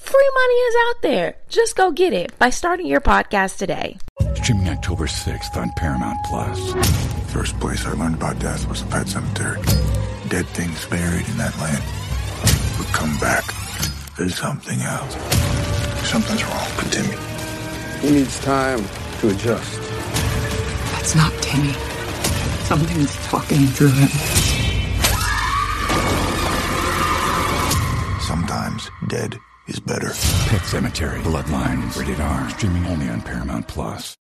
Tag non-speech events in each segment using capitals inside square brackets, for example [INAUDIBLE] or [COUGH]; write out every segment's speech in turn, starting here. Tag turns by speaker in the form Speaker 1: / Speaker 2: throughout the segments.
Speaker 1: Free money is out there. Just go get it by starting your podcast today.
Speaker 2: Streaming October 6th on Paramount Plus.
Speaker 3: First place I learned about death was a pet cemetery. Dead things buried in that land would come back. There's something else. Something's wrong with Timmy.
Speaker 4: He needs time to adjust.
Speaker 5: That's not Timmy. Something's talking through him.
Speaker 3: Sometimes dead is better.
Speaker 2: Pet Sematary, Bloodlines, rated R. Streaming only on Paramount Plus.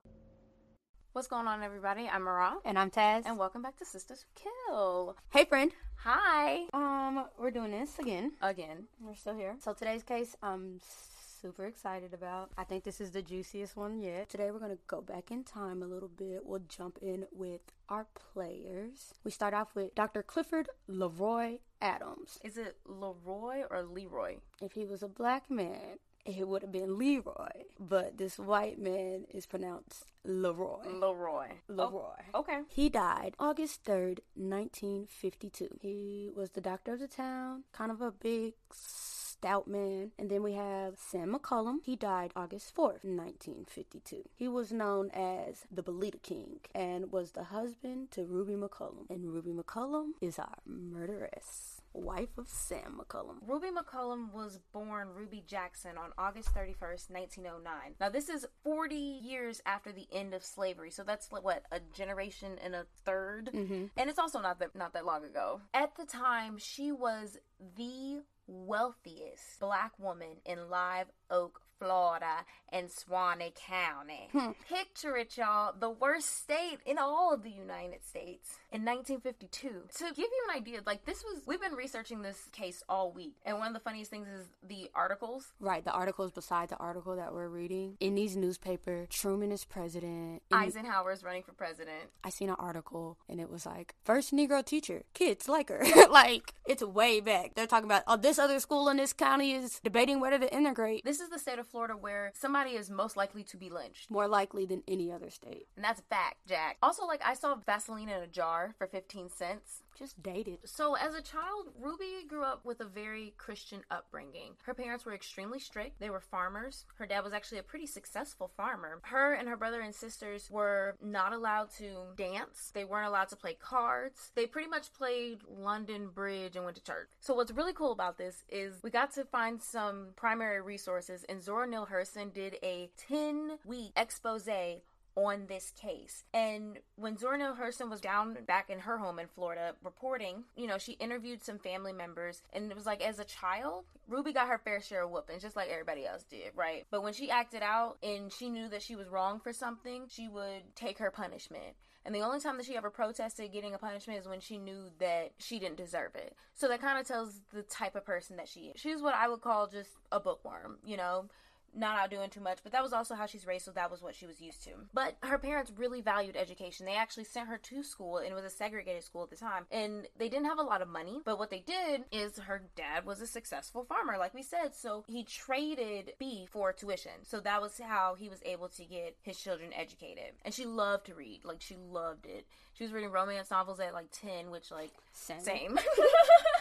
Speaker 6: What's going on, everybody? I'm Mara,
Speaker 7: And I'm Taz.
Speaker 6: and welcome back to Sistas Who Kill.
Speaker 7: hey, friend.
Speaker 6: Hi,
Speaker 7: Um, we're doing this again.
Speaker 6: again.
Speaker 7: We're still here. So today's case, I'm super excited about. I think this is the juiciest one yet. Today we're gonna go back in time a little bit. We'll jump in with our players. We start off with Dr. Clifford Leroy Adams.
Speaker 6: Is it Leroy or Leroy?
Speaker 7: If he was a black man, it would have been Leroy, but this white man is pronounced Leroy.
Speaker 6: Leroy.
Speaker 7: Leroy.
Speaker 6: Oh, okay.
Speaker 7: He died August 3rd, 1952. He was the doctor of the town, kind of a big, stout man. And then we have Sam McCollum. He died August 4th, 1952. He was known as the Bolita King and was the husband to Ruby McCollum. And Ruby McCollum is our murderess. Wife of Sam McCollum.
Speaker 6: Ruby McCollum was born Ruby Jackson on August 31st, 1909. Now, this is 40 years after the end of slavery, so that's what a generation and a 3rd
Speaker 7: Mm-hmm.
Speaker 6: and it's also not that not that long ago. At the time, she was the wealthiest black woman in Live Oak, Florida, and Suwannee County. Picture it, y'all, the worst state in all of the United States in 1952. To give you an idea, like this was, we've been researching this case all week, and one of the funniest things is the articles.
Speaker 7: Right, the articles beside the article that we're reading. In these newspaper, Truman is president. In-
Speaker 6: is running for president.
Speaker 7: I seen an article and it was like first Negro teacher, kids like her. [LAUGHS] like it's way back. They're talking about oh this other school in this county is debating whether to integrate.
Speaker 6: This is the state of Florida where somebody is most likely to be lynched.
Speaker 7: More likely than any other state.
Speaker 6: And that's a fact, Jack. Also, like, I saw Vaseline in a jar for 15 cents.
Speaker 7: Just dated.
Speaker 6: So, as a child, Ruby grew up with a very Christian upbringing. Her parents were extremely strict. They were farmers. Her dad was actually a pretty successful farmer. Her and her brother and sisters were not allowed to dance. They weren't allowed to play cards. They pretty much played London Bridge and went to church. So, what's really cool about this is we got to find some primary resources, and Zora Neale Hurston did a 10 week expose on this case. And when Zora Neale Hurston was down back in her home in Florida reporting, you know, she interviewed some family members and it was like as a child, Ruby got her fair share of whoopings, just like everybody else did, right? But when she acted out and she knew that she was wrong for something, she would take her punishment. And the only time that she ever protested getting a punishment is when she knew that she didn't deserve it. So that kind of tells the type of person that she is. She's what I would call just a bookworm, you know? Not out doing too much, but that was also how she's raised, so that was what she was used to. But her parents really valued education. They actually sent her to school, and it was a segregated school at the time. And they didn't have a lot of money, but what they did is her dad was a successful farmer, like we said, so he traded beef for tuition. So that was how he was able to get his children educated. And she loved to read, like, she loved it. She was reading romance novels at like 10, which, like,
Speaker 7: Same.
Speaker 6: same. [LAUGHS] [LAUGHS]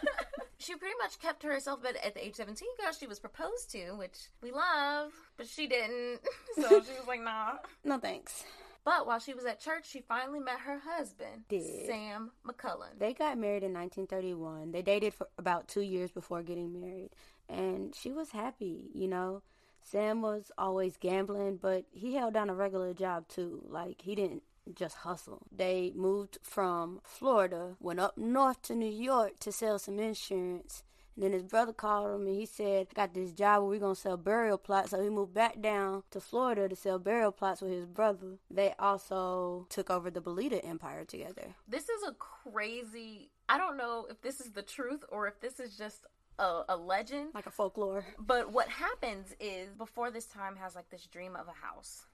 Speaker 6: she pretty much kept to herself, but at the age 17, girl, she was proposed to, which we love, but she didn't. [LAUGHS] So she was like, nah.
Speaker 7: No thanks.
Speaker 6: But while she was at church, she finally met her husband,
Speaker 7: Did.
Speaker 6: Sam McCollum.
Speaker 7: They got married in 1931. They dated for about two years before getting married. And she was happy, you know. Sam was always gambling, but he held down a regular job too. Like, he didn't just hustle. They moved from Florida, went up north to New York to sell some insurance. And then his brother called him and he said, I Got this job where we're going to sell burial plots. So he moved back down to Florida to sell burial plots with his brother. They also took over the Bolita Empire together.
Speaker 6: This is a crazy. I don't know if this is the truth or if this is just a, a legend.
Speaker 7: Like a folklore.
Speaker 6: But what happens is before this time has like this dream of a house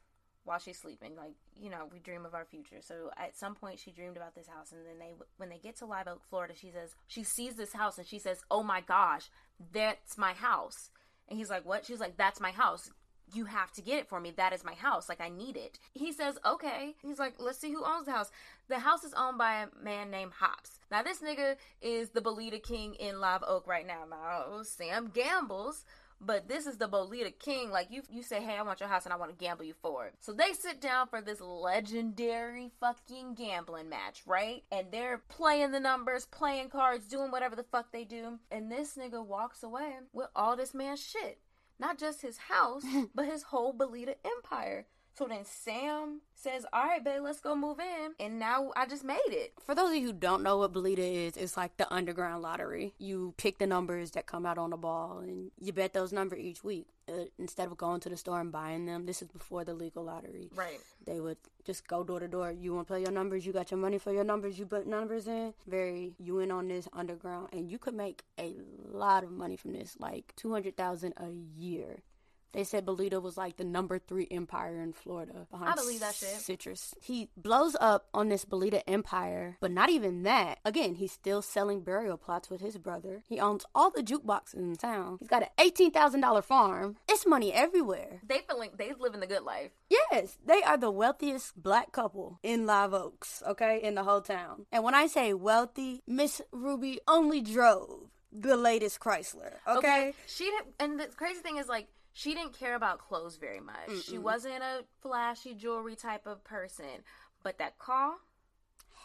Speaker 6: while she's sleeping. Like you know, we dream of our future. So at some point, she dreamed about this house, and then they when they get to Live Oak, Florida, she says she sees this house, and she says, "Oh my gosh, that's my house." And he's like, "What?" She's like, "That's my house." You have to get it for me. That is my house. Like, I need it. He says, okay. He's like, let's see who owns the house. The house is owned by a man named Hops. Now, this nigga is the Bolita King in Live Oak right now. Now, Sam gambles, but this is the Bolita King. Like you, you say, hey, I want your house and I want to gamble you for it. So they sit down for this legendary fucking gambling match, right? And they're playing the numbers, playing cards, doing whatever the fuck they do. And this nigga walks away with all this man's shit. Not just his house, [LAUGHS] but his whole Bolita empire. So then Sam says, All right, babe, let's go move in. And now I just made it.
Speaker 7: For those of you who don't know what Bolita is, it's like the underground lottery. You pick the numbers that come out on the ball and you bet those numbers each week. Uh, instead of going to the store and buying them, this is before the legal lottery.
Speaker 6: Right.
Speaker 7: They would just go door to door. You want to play your numbers? You got your money for your numbers? You put numbers in? Very, you in on this underground. And you could make a lot of money from this, like 200000 a year. They said Bolita was like the number three empire in Florida.
Speaker 6: Behind I believe that shit.
Speaker 7: Citrus. He blows up on this Bolita empire, but not even that. Again, he's still selling burial plots with his brother. He owns all the jukeboxes in town. He's got an eighteen thousand dollar farm. It's money everywhere.
Speaker 6: They feel like they living the good life.
Speaker 7: Yes, they are the wealthiest black couple in Live Oaks. Okay, in the whole town. And when I say wealthy, Miss Ruby only drove the latest Chrysler. Okay,
Speaker 6: She didn't, and the crazy thing is like she didn't care about clothes very much. She wasn't a flashy jewelry type of person. But that car,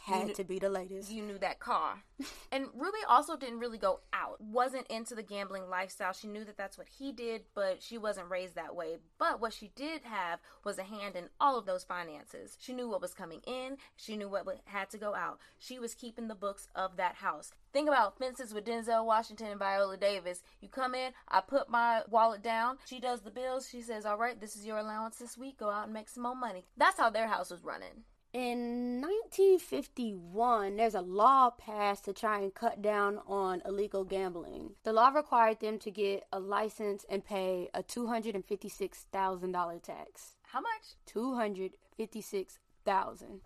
Speaker 7: had to be the latest.
Speaker 6: you knew that car. [LAUGHS] and Ruby also didn't really go out. Wasn't into the gambling lifestyle. She knew that that's what he did, but she wasn't raised that way. But what she did have was a hand in all of those finances. She knew what was coming in. She knew what had to go out. She was keeping the books of that house. Think about Fences with Denzel Washington and Viola Davis. You come in, I put my wallet down. She does the bills. She says, "All right, this is your allowance this week. Go out and make some more money." That's how their house was running.
Speaker 7: In 1951, there's a law passed to try and cut down on illegal gambling. The law required them to get a license and pay a $256,000 tax.
Speaker 6: How much?
Speaker 7: 256,000.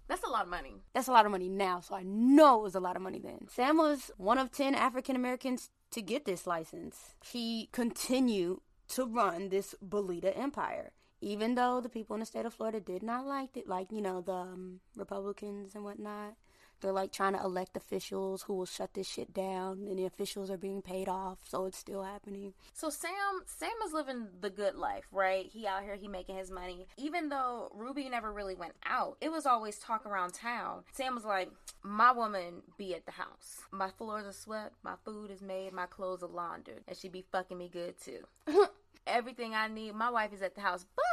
Speaker 6: That's a lot of money.
Speaker 7: That's a lot of money now, so I know it was a lot of money then. Sam was one of 10 African Americans to get this license. He continued to run this Bolita empire. Even though the people in the state of Florida did not like it, like, you know, the um, Republicans and whatnot, they're like trying to elect officials who will shut this shit down, and the officials are being paid off, so it's still happening.
Speaker 6: So Sam, Sam is living the good life, right? He out here, he making his money. Even though Ruby never really went out, it was always talk around town. Sam was like, "My woman be at the house. My floors are swept, my food is made, my clothes are laundered, and she be fucking me good too. [LAUGHS] Everything I need, my wife is at the house. But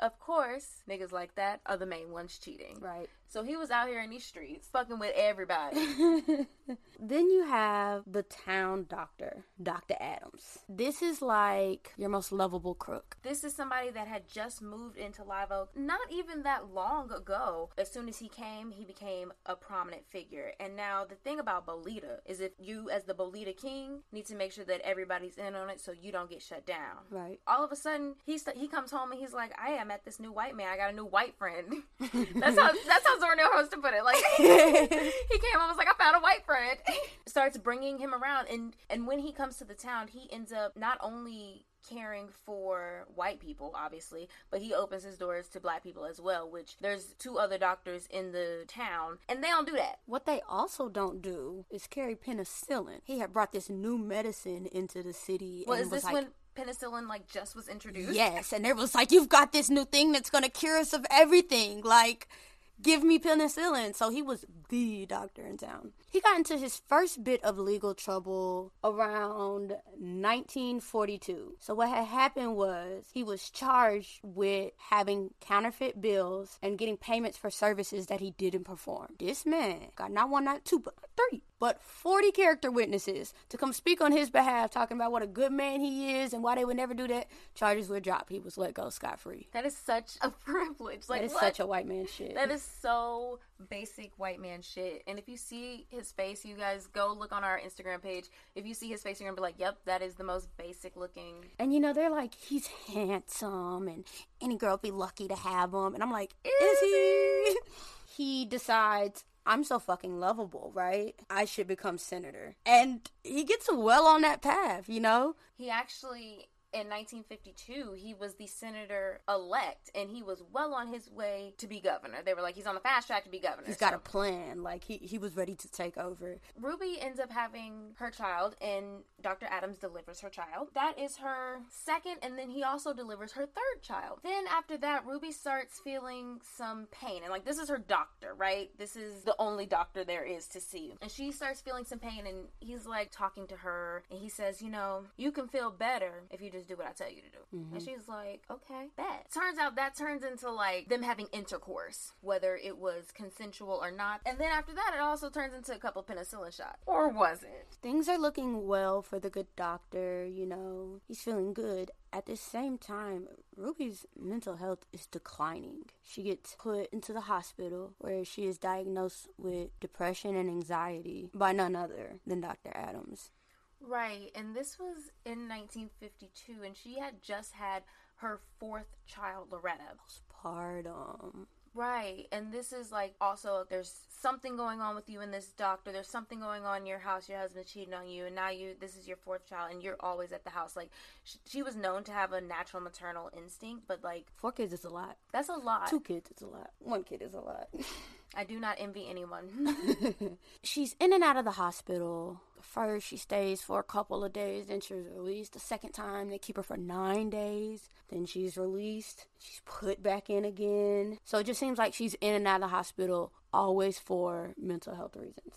Speaker 6: of course, niggas like that are the main ones cheating.
Speaker 7: Right.
Speaker 6: So he was out here in these streets, fucking with everybody. [LAUGHS]
Speaker 7: Then you have the town doctor, Dr. Adams. This is like your most lovable crook.
Speaker 6: This is somebody that had just moved into Live Oak not even that long ago. As soon as he came, he became a prominent figure. And now the thing about Bolita is if you, as the Bolita king, need to make sure that everybody's in on it so you don't get shut down.
Speaker 7: Right.
Speaker 6: All of a sudden, he st- he comes home and he's like, "I am met this new white man. I got a new white friend." [LAUGHS] that's how that's how Zora Neale supposed to put it. Like [LAUGHS] [LAUGHS] he came and was like, "I found a white friend." Starts bringing him around, and and when he comes to the town, he ends up not only caring for white people obviously but he opens his doors to black people as well which there's two other doctors in the town and they don't do that
Speaker 7: What they also don't do is carry penicillin. He had brought this new medicine into the city.
Speaker 6: well
Speaker 7: and
Speaker 6: is
Speaker 7: was
Speaker 6: this
Speaker 7: like,
Speaker 6: when penicillin like just was introduced
Speaker 7: Yes, and it was like, you've got this new thing that's gonna cure us of everything. Like, give me penicillin. So he was the doctor in town. He got into his first bit of legal trouble around 1942. So what had happened was he was charged with having counterfeit bills and getting payments for services that he didn't perform. This man got not one, not two, but three but 40 character witnesses to come speak on his behalf, talking about what a good man he is and why they would never do that. Charges were dropped. He was let go scot free.
Speaker 6: That is such a [LAUGHS] privilege. Like
Speaker 7: That is
Speaker 6: what?
Speaker 7: such a white man shit.
Speaker 6: That is so basic white man shit. And if you see his face, you guys go look on our Instagram page. If you see his face, you're gonna be like, "Yep, that is the most basic looking."
Speaker 7: And you know, they're like, he's handsome and any girl would be lucky to have him. And I'm like, is he? he [LAUGHS] decides, I'm so fucking lovable, right? I should become senator. And he gets well on that path, you know?
Speaker 6: He actually in 1952 he was the senator elect and he was well on his way to be governor they were like he's on the fast track to be governor
Speaker 7: He's got
Speaker 6: So-
Speaker 7: a plan. Like, he, he was ready to take over.
Speaker 6: Ruby ends up having her child, and Dr. Adams delivers her child. That is her second, and then he also delivers her third child. Then after that, Ruby starts feeling some pain, and like this is her doctor, right? This is the only doctor there is to see. And she starts feeling some pain, and he's like talking to her, and he says, You know, you can feel better if you just do what I tell you to do. And mm-hmm. she's like, Okay, bet. Turns out that turns into like them having intercourse, whether it was consensual or not. And then after that, it also turns into a couple penicillin shots. Or was it?
Speaker 7: Things are looking well for the good doctor, you know. He's feeling good. At the same time, Ruby's mental health is declining. She gets put into the hospital where she is diagnosed with depression and anxiety by none other than Dr. Adams.
Speaker 6: Right. And this was in 1952, and she had just had her fourth child, Loretta.
Speaker 7: Postpartum.
Speaker 6: Right. And this is like also there's something going on with you and this doctor. There's something going on in your house. Your husband's cheating on you, and now you this is your fourth child, and you're always at the house. Like she, she was known to have a natural maternal instinct, but like
Speaker 7: Four kids is a lot.
Speaker 6: that's a lot.
Speaker 7: Two kids is a lot. One kid is a lot.
Speaker 6: I do not envy anyone. [LAUGHS]
Speaker 7: She's in and out of the hospital. First, she stays for a couple of days, then she's released. The second time, they keep her for nine days. Then she's released. She's put back in again. So it just seems like she's in and out of the hospital always for mental health reasons.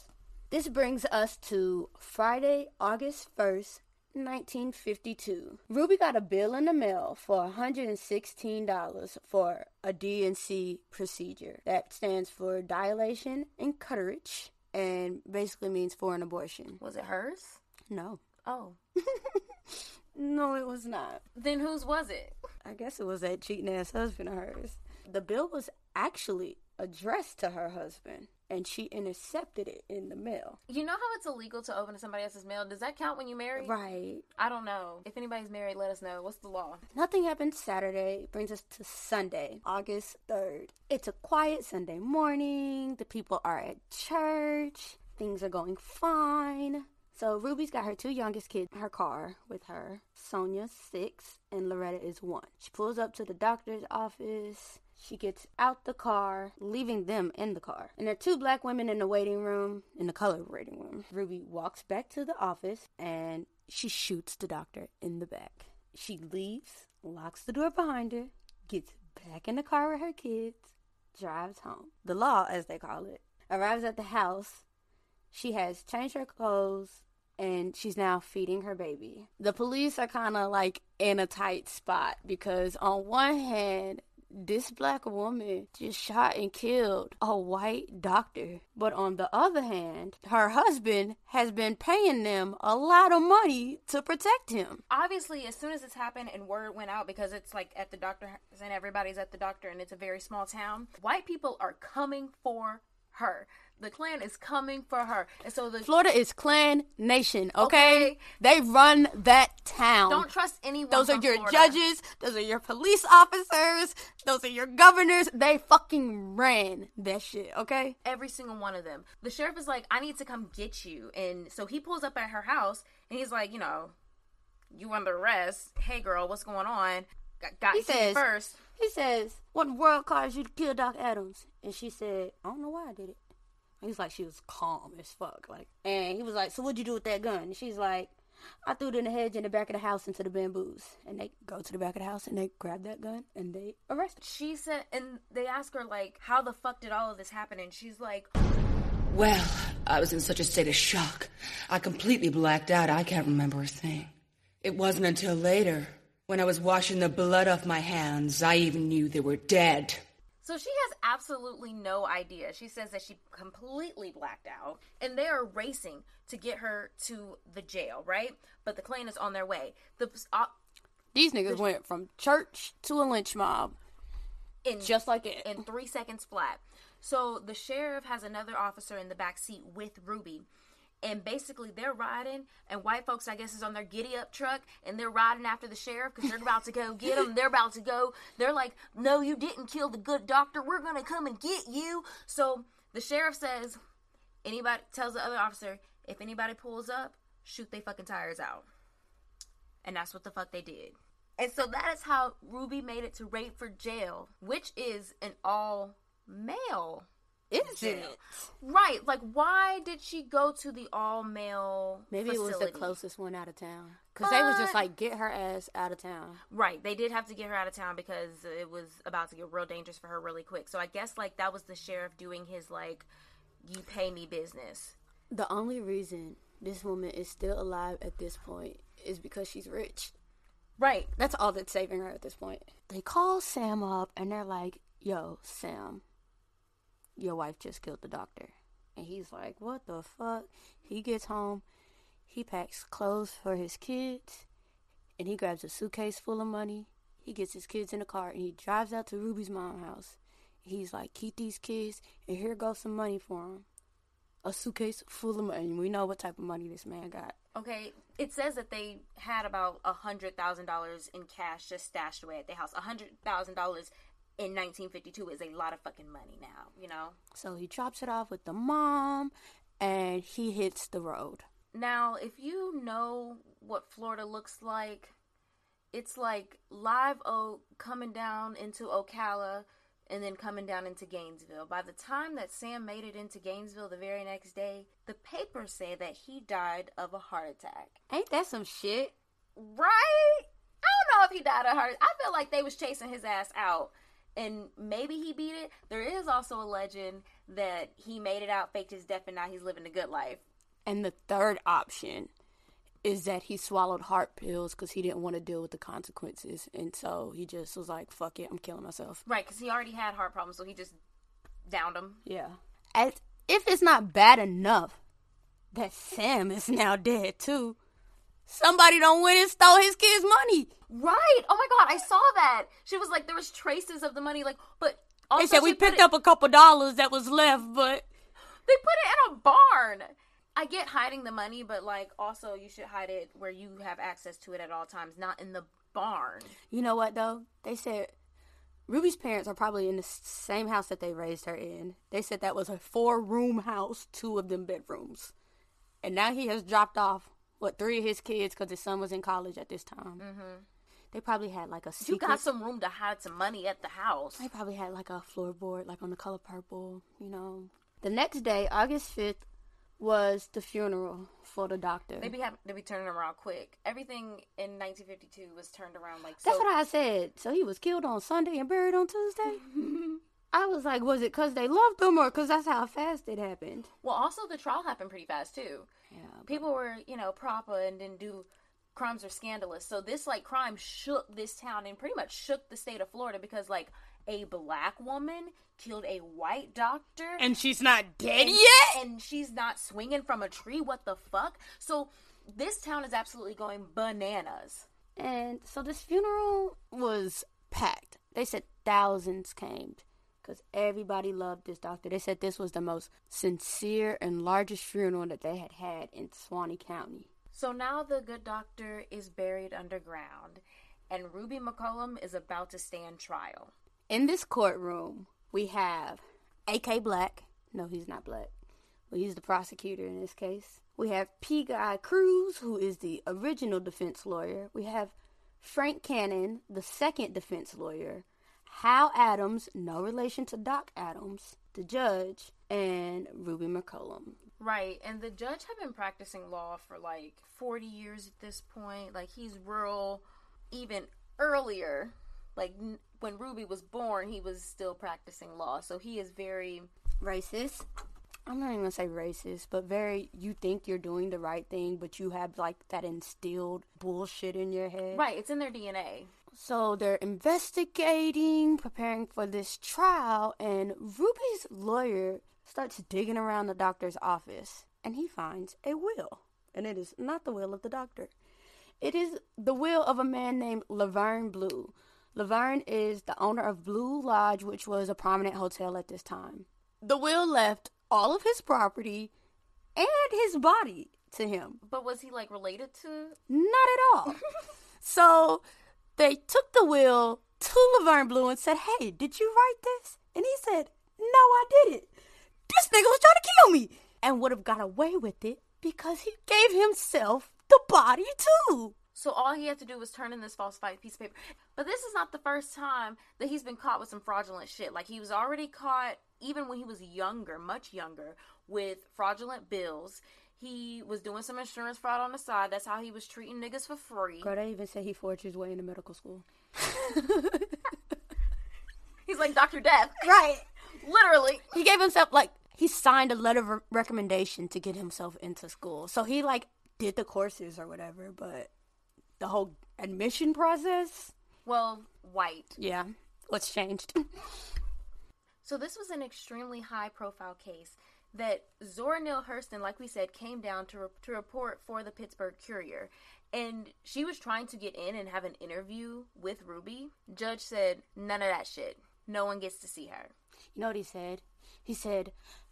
Speaker 7: This brings us to Friday, August 1st, 1952. Ruby got a bill in the mail for $116 for a D&C procedure. That stands for dilation and curettage and basically means for an abortion.
Speaker 6: was it hers?
Speaker 7: No.
Speaker 6: Oh. [LAUGHS]
Speaker 7: No, it was not.
Speaker 6: Then whose was it?
Speaker 7: I guess it was that cheating ass husband of hers. The bill was actually addressed to her husband and she intercepted it in the mail.
Speaker 6: You know how it's illegal to open somebody else's mail? Does that count when you marry?
Speaker 7: Right.
Speaker 6: I don't know. If anybody's married, let us know. What's the law?
Speaker 7: Nothing happened Saturday. Brings us to Sunday, August 3rd. It's a quiet Sunday morning. The people are at church. Things are going fine. So Ruby's got her two youngest kids in her car with her. Sonia's six and Loretta is one. She pulls up to the doctor's office. She gets out the car, leaving them in the car. And there are two black women in the waiting room, in the color waiting room. Ruby walks back to the office and she shoots the doctor in the back. She leaves, locks the door behind her, gets back in the car with her kids, drives home. The law, as they call it, arrives at the house. She has changed her clothes and she's now feeding her baby. The police are kind of like in a tight spot because, on one hand, this black woman just shot and killed a white doctor. But on the other hand, her husband has been paying them a lot of money to protect him.
Speaker 6: Obviously, as soon as this happened and word went out, because it's like at the doctor and everybody's at the doctor and it's a very small town, white people are coming for her. The Klan is coming for her. And so the
Speaker 7: Florida is Klan Nation, okay?
Speaker 6: Okay.
Speaker 7: They run that town.
Speaker 6: don't trust anyone.
Speaker 7: Those are your
Speaker 6: Florida.
Speaker 7: judges. Those are your police officers. Those are your governors. They fucking ran that shit, okay?
Speaker 6: Every single one of them. The sheriff is like, I need to come get you. And so he pulls up at her house and he's like, you know, you under arrest. Hey, girl, what's going on? Got, got
Speaker 7: He says-
Speaker 6: first.
Speaker 7: He says, What in the world caused you to kill Doc Adams? And she said, I don't know why I did it. He was like, she was calm as fuck. Like, and he was like, So what'd you do with that gun? And she's like, I threw it in the hedge in the back of the house into the bamboos. And they go to the back of the house and they grab that gun and they arrest her.
Speaker 6: She said, and they ask her, like, how the fuck did all of this happen? And she's like,
Speaker 5: Well, I was in such a state of shock. I completely blacked out. I can't remember a thing. It wasn't until later, when I was washing the blood off my hands, I even knew they were dead.
Speaker 6: So she has absolutely no idea. She says that she completely blacked out, and they are racing to get her to the jail, right? But the Klan is on their way. The uh,
Speaker 7: These niggas went from church to a lynch mob
Speaker 6: in
Speaker 7: just like it.
Speaker 6: in three seconds flat. So the sheriff has another officer in the back seat with Ruby. And basically, they're riding, and white folks, I guess, is on their giddy up truck, and they're riding after the sheriff because they're about to go get him. They're about to go. They're like, "No, you didn't kill the good doctor. We're gonna come and get you." So the sheriff says, "Anybody tells the other officer if anybody pulls up, shoot they fucking tires out." And that's what the fuck they did. And so that is how Ruby made it to Raiford Jail, which is an all male
Speaker 7: Is
Speaker 6: jail.
Speaker 7: it?
Speaker 6: Right. Like, why did she go to the all male
Speaker 7: Maybe it was the closest one out of town. Because they was just like, get her ass out of town.
Speaker 6: Right. They did have to get her out of town because it was about to get real dangerous for her really quick. So I guess, like, that was the sheriff doing his, like, you pay me business.
Speaker 7: The only reason this woman is still alive at this point is because she's rich.
Speaker 6: Right.
Speaker 7: That's all that's saving her at this point. They call Sam up and they're like, yo, Sam, your wife just killed the doctor. And he's like, what the fuck? He gets home, he packs clothes for his kids, and he grabs a suitcase full of money. He gets his kids in the car and he drives out to Ruby's mom's house. He's like, keep these kids, and here goes some money for them. A suitcase full of money. We know what type of money this man got.
Speaker 6: Okay. It says that they had about a $100,000 in cash just stashed away at their house. a $100,000 in 1952 is a lot of fucking money now, you know?
Speaker 7: So he drops it off with the mom and he hits the road.
Speaker 6: Now, if you know what Florida looks like, it's like Live Oak coming down into Ocala and then coming down into Gainesville. By the time that Sam made it into Gainesville the very next day, the papers say that he died of a heart attack.
Speaker 7: Ain't that some shit?
Speaker 6: Right? I don't know if he died of a heart. I feel like they was chasing his ass out. And maybe he beat it. There is also a legend that he made it out, faked his death, and now he's living a good life.
Speaker 7: And the third option is that he swallowed heart pills because he didn't want to deal with the consequences. And so he just was like, fuck it, I'm killing myself.
Speaker 6: Right, because he already had heart problems, so he just downed them.
Speaker 7: Yeah. As if it's not bad enough that Sam is now dead too, somebody don't went and stole his kid's money.
Speaker 6: Right. Oh my god, I saw that. She was like, there was traces of the money, like, but also
Speaker 7: They said we picked
Speaker 6: it-
Speaker 7: up a couple dollars that was left, but
Speaker 6: They put it in a barn. I get hiding the money, but like, also you should hide it where you have access to it at all times, not in the barn.
Speaker 7: You know what though? They said Ruby's parents are probably in the same house that they raised her in. They said that was a four room house, two of them bedrooms. And now he has dropped off what three of his kids because his son was in college at this time. Mm-hmm. They probably had like a
Speaker 6: You got some room to hide some money at the house.
Speaker 7: They probably had like a floorboard, like on the color purple, you know. The next day, August fifth, was the funeral for the doctor.
Speaker 6: They be having they be turning around quick. Everything in 1952 was turned around like
Speaker 7: That's
Speaker 6: so.
Speaker 7: what I said. So he was killed on Sunday and buried on Tuesday. [LAUGHS] I was like, was it because they loved him or because that's how fast it happened?
Speaker 6: well, also the trial happened pretty fast too.
Speaker 7: Yeah,
Speaker 6: People were, you know, proper and didn't do crimes are scandalous. So this like crime shook this town and pretty much shook the state of Florida because like a black woman killed a white doctor
Speaker 7: and she's not dead
Speaker 6: and,
Speaker 7: yet.
Speaker 6: and she's not swinging from a tree. What the fuck? So this town is absolutely going bananas.
Speaker 7: And so this funeral was packed. They said thousands came because everybody loved this doctor. They said this was the most sincere and largest funeral that they had had in Suwannee County.
Speaker 6: So now the good doctor is buried underground, and Ruby McCollum is about to stand trial.
Speaker 7: In this courtroom, we have AK Black. No, he's not black. Well, he's the prosecutor in this case. We have P. Guy Crews, who is the original defense lawyer. We have Frank Cannon, the second defense lawyer. Hal Adams, no relation to Doc Adams, the judge, and Ruby McCollum.
Speaker 6: Right, and the judge had been practicing law for like 40 years at this point. Like he's rural even earlier. Like n- when Ruby was born, he was still practicing law. So he is very
Speaker 7: Racist. I'm not even gonna say racist, but very. You think you're doing the right thing, but you have like that instilled bullshit in your head.
Speaker 6: right. It's in their DNA.
Speaker 7: So they're investigating, preparing for this trial, and Ruby's lawyer starts digging around the doctor's office and he finds a will. And it is not the will of the doctor. It is the will of a man named Laverne Blue. Laverne is the owner of Blue Lodge, which was a prominent hotel at this time. The will left all of his property and his body to him.
Speaker 6: But was he like related to?
Speaker 7: Not at all. [LAUGHS] so they took the will to Laverne Blue and said, Hey, did you write this? And he said, No, I didn't. This nigga was trying to kill me. And would have got away with it because he gave himself the body too.
Speaker 6: So all he had to do was turn in this falsified piece of paper. But this is not the first time that he's been caught with some fraudulent shit. Like he was already caught even when he was younger, much younger, with fraudulent bills. He was doing some insurance fraud on the side. That's how he was treating niggas for free.
Speaker 7: Girl, they even say he forged his way into medical school. [LAUGHS]
Speaker 6: He's like Dr. Death. [LAUGHS]
Speaker 7: Right.
Speaker 6: Literally.
Speaker 7: He gave himself like he signed a letter of recommendation to get himself into school. So he like did the courses or whatever, but the whole admission process,
Speaker 6: Well, white.
Speaker 7: yeah, what's changed? [LAUGHS]
Speaker 6: So this was an extremely high profile case that Zora Neale Hurston, like we said, came down to, re- to report for the Pittsburgh Courier. And she was trying to get in and have an interview with Ruby. Judge said, none of that shit. No one gets to see her.
Speaker 7: You know what he said? He said,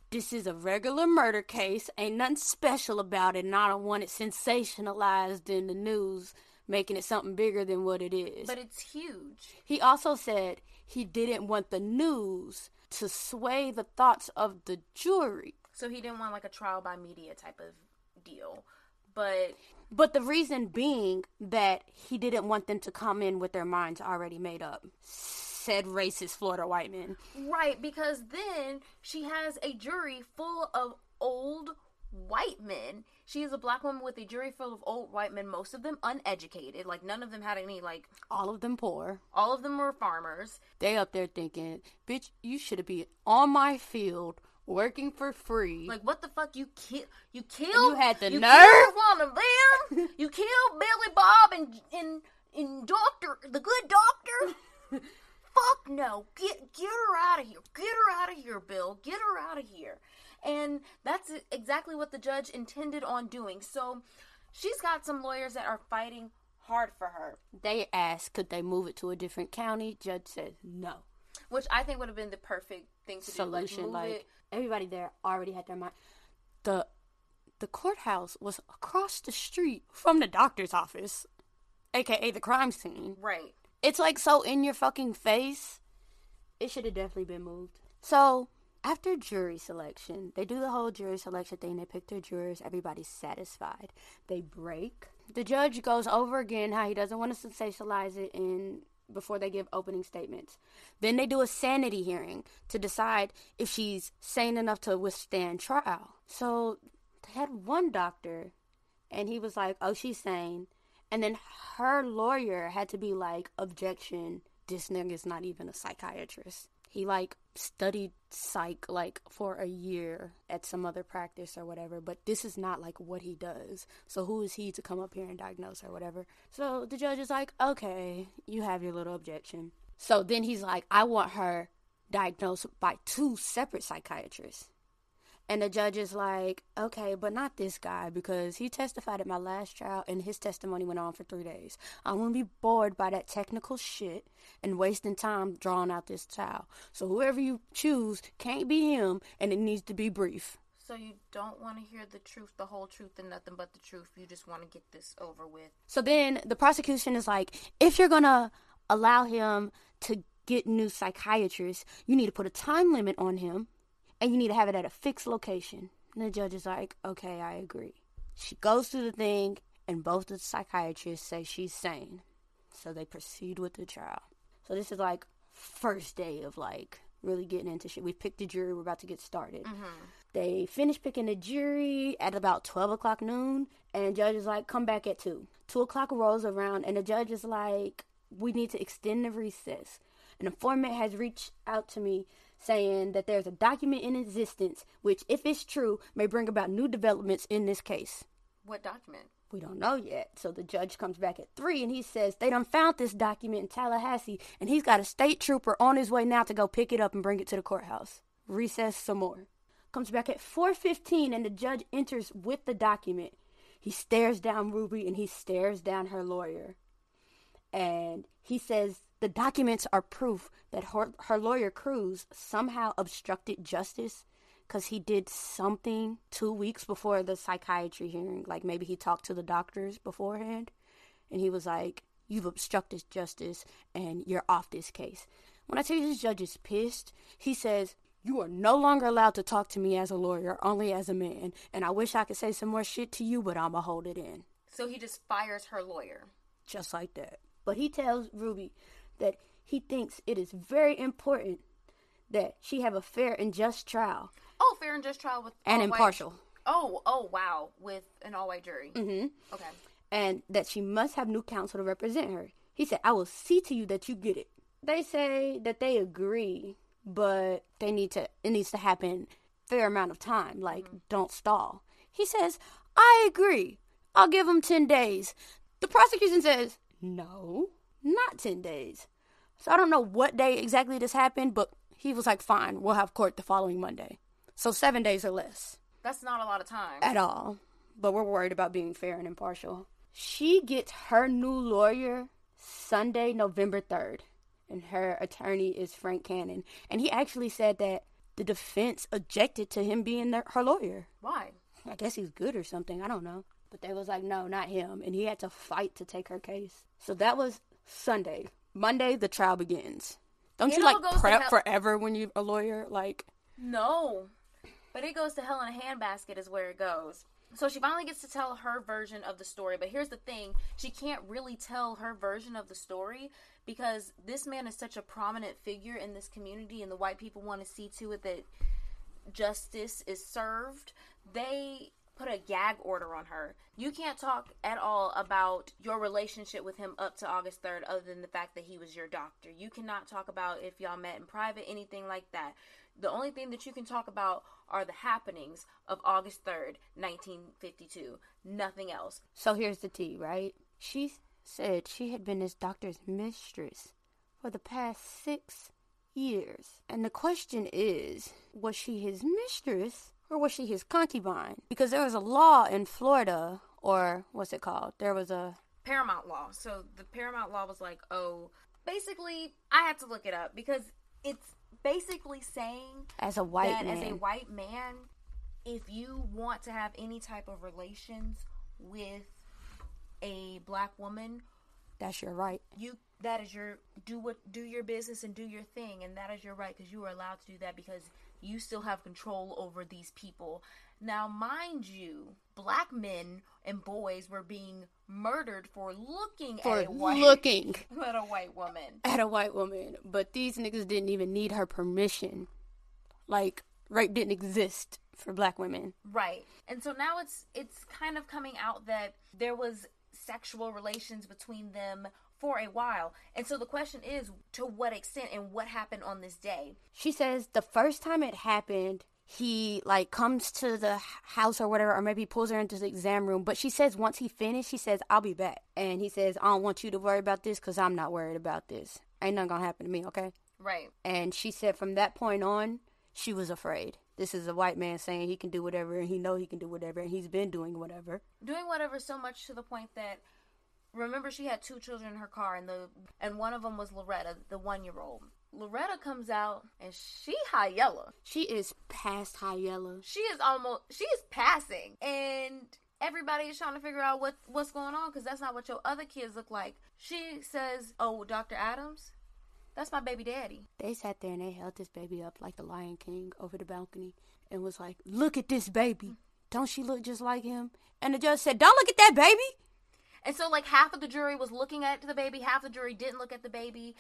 Speaker 7: This is a regular murder case. Ain't nothing special about it, and I don't want it sensationalized in the news, making it something bigger than what it is.
Speaker 6: But it's huge.
Speaker 7: he also said he didn't want the news to sway the thoughts of the jury.
Speaker 6: So he didn't want like a trial by media type of deal. But
Speaker 7: But the reason being that he didn't want them to come in with their minds already made up. Said racist Florida white men.
Speaker 6: Right, because then she has a jury full of old white men. She is a black woman with a jury full of old white men, most of them uneducated. Like, none of them had any, like,
Speaker 7: All of them poor.
Speaker 6: all of them were farmers.
Speaker 7: They up there thinking, bitch, you should have be on my field working for free.
Speaker 6: Like, what the fuck? You kill, you killed,
Speaker 7: You had the
Speaker 6: you
Speaker 7: nerve?
Speaker 6: one of them. [LAUGHS] you killed Billy Bob and and and Doctor, the good doctor. [LAUGHS] no, get get her out of here. Get her out of here, Bill. Get her out of here. And that's exactly what the judge intended on doing. So she's got some lawyers that are fighting hard for her,
Speaker 7: they asked, could they move it to a different county? Judge said no.
Speaker 6: which I think would have been the perfect thing to
Speaker 7: Solution,
Speaker 6: do.
Speaker 7: like
Speaker 6: it.
Speaker 7: everybody there already had their mind. The the courthouse was across the street from the doctor's office, aka the crime scene.
Speaker 6: right.
Speaker 7: It's like so in your fucking face. It should have definitely been moved. So after jury selection, they do the whole jury selection thing. They pick their jurors. Everybody's satisfied. They break. The judge goes over again how he doesn't want to sensationalize it in before they give opening statements. Then they do a sanity hearing to decide if she's sane enough to withstand trial. So they had one doctor and he was like, "Oh, she's sane." And then her lawyer had to be like, "Objection! This nigga's not even a psychiatrist. He like studied psych like for a year at some other practice or whatever, but this is not like what he does. So who is he to come up here and diagnose or whatever?" So the judge is like, "Okay, you have your little objection." So then he's like, "I want her diagnosed by two separate psychiatrists." And the judge is like, okay, but not this guy because he testified at my last trial and his testimony went on for three days. I won't be bored by that technical shit and wasting time drawing out this trial. So whoever you choose can't be him and it needs to be brief.
Speaker 6: So you don't want to hear the truth, the whole truth, and nothing but the truth. You just want to get this over with.
Speaker 7: So then the prosecution is like, if you're gonna allow him to get new psychiatrists, you need to put a time limit on him and you need to have it at a fixed location. And the judge is like, okay, I agree. She goes through the thing, and both the psychiatrists say she's sane. So they proceed with the trial. So this is like first day of like really getting into shit. We picked the jury. We're about to get started. Mm-hmm. They finish picking the jury at about 12 o'clock noon, and judge is like, come back at 2. 2 o'clock rolls around, and the judge is like, we need to extend the recess. An informant has reached out to me saying that there's a document in existence which, if it's true, may bring about new developments in this case.
Speaker 6: What document?
Speaker 7: We don't know yet. So the judge comes back at 3 and he says, They done found this document in Tallahassee and he's got a state trooper on his way now to go pick it up and bring it to the courthouse. Recess some more. Comes back at 4:15 and the judge enters with the document. He stares down Ruby and he stares down her lawyer. And he says the documents are proof that her, her lawyer Crews somehow obstructed justice because he did something two weeks before the psychiatry hearing. Like maybe he talked to the doctors beforehand and he was like, You've obstructed justice and you're off this case. When I tell you this judge is pissed, he says, You are no longer allowed to talk to me as a lawyer, only as a man. And I wish I could say some more shit to you, but I'ma hold it in.
Speaker 6: So he just fires her lawyer.
Speaker 7: Just like that. But he tells Ruby that he thinks it is very important that she have a fair and just trial
Speaker 6: Oh, fair and just trial with
Speaker 7: and impartial.
Speaker 6: Oh, oh, wow, with an all-white jury.
Speaker 7: Mm-hmm.
Speaker 6: Okay.
Speaker 7: and that she must have new counsel to represent her. He said, I will see to you that you get it. They say that they agree, but they need to it needs to happen fair amount of time, like don't stall. He says, I agree. I'll give him 10 days. The prosecution says, no, not 10 days. So I don't know what day exactly this happened, but he was like, fine, we'll have court the following Monday. So seven days or less
Speaker 6: That's not a lot of time.
Speaker 7: at all. But we're worried about being fair and impartial. She gets her new lawyer Sunday, November 3rd. And her attorney is Frank Cannon. And he actually said that the defense objected to him being their, her lawyer.
Speaker 6: Why?
Speaker 7: I guess he's good or something. I don't know. But they was like, no, not him. And he had to fight to take her case. So that was Sunday. Monday, the trial begins. Don't
Speaker 6: It
Speaker 7: you like prep forever when you're a lawyer? Like,
Speaker 6: No. But it goes to hell in a handbasket is where it goes. So she finally gets to tell her version of the story. But here's the thing she can't really tell her version of the story because this man is such a prominent figure in this community, and the white people want to see to it that justice is served. They put a gag order on her. You can't talk at all about your relationship with him up to August 3rd other than the fact that he was your doctor. You cannot talk about if y'all met in private, anything like that. The only thing that you can talk about are the happenings of August 3rd, 1952. Nothing else.
Speaker 7: So here's the tea, right? She said she had been his doctor's mistress for the past six years. And the question is was she his mistress or was she his concubine? Because there was a law in Florida, or what's it called? There was a.
Speaker 6: paramour law. So the paramour law was like, oh, basically, I have to look it up because it's basically saying
Speaker 7: As a white
Speaker 6: that
Speaker 7: man.
Speaker 6: as a white man, if you want to have any type of relations with a black woman,
Speaker 7: That's your right.
Speaker 6: you that is your do what do your business and do your thing and that is your right because you are allowed to do that because you still have control over these people now mind you black men and boys were being murdered for looking
Speaker 7: For
Speaker 6: at a white
Speaker 7: looking [LAUGHS]
Speaker 6: at a white woman
Speaker 7: at a white woman. But these niggas didn't even need her permission. Like, rape didn't exist for black women.
Speaker 6: Right. And so now it's it's kind of coming out that there was sexual relations between them for a while. And so the question is to what extent and what happened on this day?
Speaker 7: She says the first time it happened, he like comes to the house or whatever, or maybe pulls her into the exam room. But she says once he finished, he says, "I'll be back," and he says, "I don't want you to worry about this because I'm not worried about this. Ain't nothing gonna happen to me, okay?"
Speaker 6: Right.
Speaker 7: And she said from that point on, she was afraid. This is a white man saying he can do whatever, and he know he can do whatever, and he's been doing whatever.
Speaker 6: Doing whatever so much to the point that remember she had two children in her car and the and one of them was Loretta, the 1-year-old. Loretta comes out and she high yellow.
Speaker 7: She is past high yellow.
Speaker 6: She is almost she is passing and everybody is trying to figure out what what's going on because that's not what your other kids look like. She says, "Oh, Dr. Adams, that's my baby daddy."
Speaker 7: They sat there and they held this baby up like the Lion King over the balcony and was like, "Look at this baby. Don't she look just like him?" And the judge said, "Don't look at that baby."
Speaker 6: And so like half of the jury was looking at the baby, half the jury didn't look at the baby.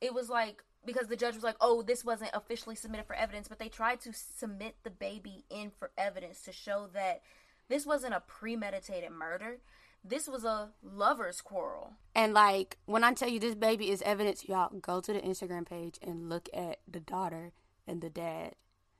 Speaker 6: It was like because the judge was like, "Oh, this wasn't officially submitted for evidence," but they tried to submit the baby in for evidence to show that this wasn't a premeditated murder. This was a lover's quarrel.
Speaker 7: And like when I tell you this baby is evidence, y'all go to the Instagram page and look at the daughter and the dad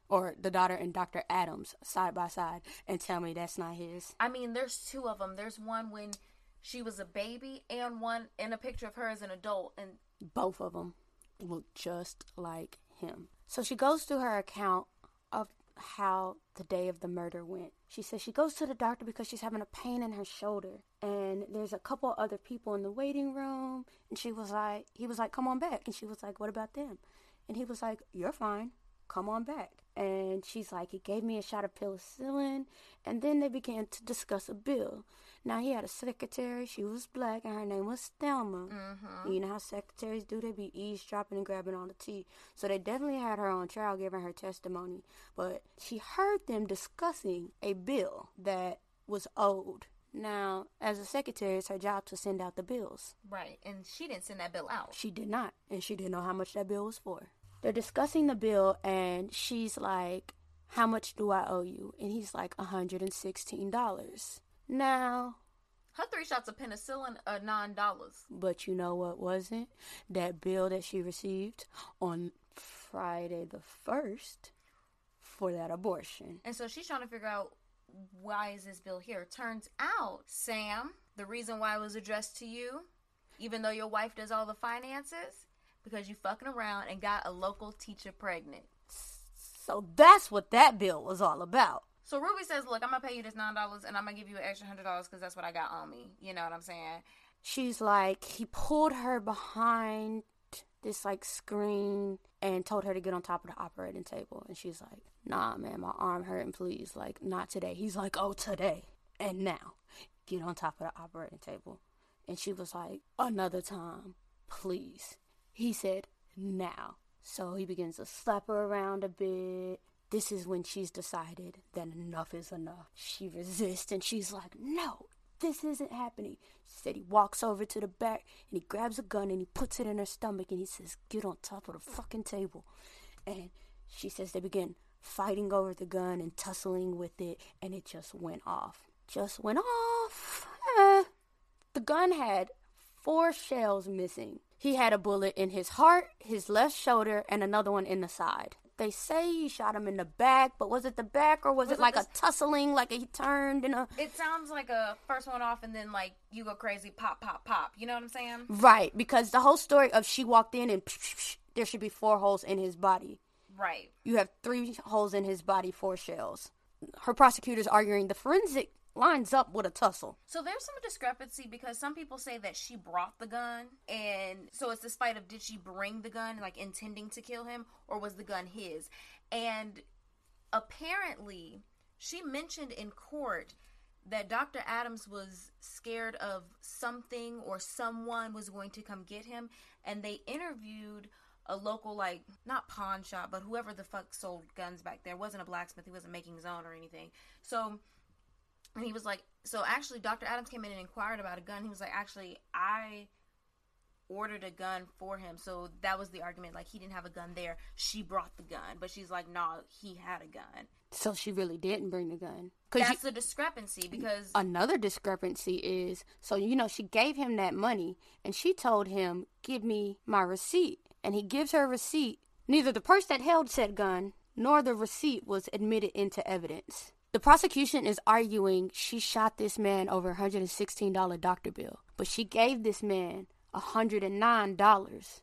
Speaker 7: or the daughter and Dr. Adams side by side and tell me that's not his?
Speaker 6: I mean, there's two of them. There's one when she was a baby, and one in a picture of her as an adult, and
Speaker 7: both of them look just like him. So she goes through her account of how the day of the murder went. She says she goes to the doctor because she's having a pain in her shoulder. And there's a couple other people in the waiting room. And she was like, he was like, come on back. And she was like, what about them? And he was like, you're fine. Come on back. And she's like, he gave me a shot of penicillin. And then they began to discuss a bill. Now he had a secretary. She was black, and her name was Thelma.
Speaker 6: Mm-hmm.
Speaker 7: You know how secretaries do? They be eavesdropping and grabbing on the tea. So they definitely had her on trial, giving her testimony. But she heard them discussing a bill that was owed. Now, as a secretary, it's her job to send out the bills.
Speaker 6: right, and she didn't send that bill out.
Speaker 7: She did not, and she didn't know how much that bill was for. They're discussing the bill, and she's like, How much do I owe you? And he's like, $116. Now,
Speaker 6: Her three shots of penicillin are nine dollars.
Speaker 7: but you know what wasn't? That bill that she received on Friday the 1st for that abortion.
Speaker 6: And so she's trying to figure out why is this bill here. Turns out, Sam, the reason why it was addressed to you, even though your wife does all the finances, because you fucking around and got a local teacher pregnant.
Speaker 7: So that's what that bill was all about.
Speaker 6: So Ruby says, "Look, I'm gonna pay you this nine dollars, and I'm gonna give you an extra hundred dollars because that's what I got on me. You know what I'm saying?
Speaker 7: she's like he pulled her behind this like screen and told her to get on top of the operating table. And she's like nah man my arm hurting. Please like not today. He's like oh today. And now. Get on top of the operating table. And she was like another time. Please. He said now. So he begins to slap her around a bit this is when she's decided that enough is enough she resists and she's like no this isn't happening. She said he walks over to the back and he grabs a gun and he puts it in her stomach and he says, Get on top of the fucking table. And she says they begin fighting over the gun and tussling with it and it just went off. Just went off. Eh. The gun had four shells missing. He had a bullet in his heart, his left shoulder, and another one in the side. They say he shot him in the back, but was it the back or was,
Speaker 6: Was
Speaker 7: it
Speaker 6: it
Speaker 7: like
Speaker 6: the-
Speaker 7: a tussling, like he turned in a
Speaker 6: It sounds like a first one off, and then like you go crazy, pop, pop, pop. You know what I'm saying?
Speaker 7: Right, because the whole story of she walked in and there should be four holes in his body.
Speaker 6: Right.
Speaker 7: You have three holes in his body, four shells. Her prosecutor's arguing the forensic lines up with a tussle.
Speaker 6: So there's some discrepancy because some people say that she brought the gun, and so it's fight of did she bring the gun, like intending to kill him, or was the gun his? And apparently, she mentioned in court that Dr. Adams was scared of something or someone was going to come get him, and they interviewed a local like not pawn shop, but whoever the fuck sold guns back there. It wasn't a blacksmith. He wasn't making his own or anything. So and he was like, so actually, Dr. Adams came in and inquired about a gun. He was like, actually, I ordered a gun for him. So that was the argument. Like, he didn't have a gun there. She brought the gun. But she's like, no, he had a gun.
Speaker 7: So she really didn't bring the gun. Cause
Speaker 6: That's
Speaker 7: you-
Speaker 6: the discrepancy because
Speaker 7: another discrepancy is so you know she gave him that money and she told him give me my receipt and he gives her a receipt neither the purse that held said gun nor the receipt was admitted into evidence the prosecution is arguing she shot this man over a $116 doctor bill but she gave this man $109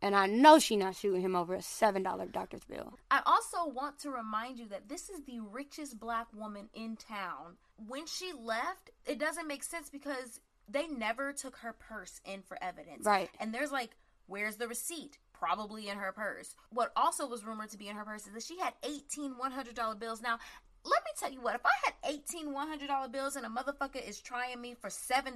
Speaker 7: and i know she not shooting him over a $7 doctor's bill
Speaker 6: I also want to remind you that this is the richest black woman in town. When she left, it doesn't make sense because they never took her purse in for evidence.
Speaker 7: Right.
Speaker 6: And there's like, where's the receipt? Probably in her purse. What also was rumored to be in her purse is that she had 18 $100 bills. Now, let me tell you what, if I had 18 $100 bills and a motherfucker is trying me for $7,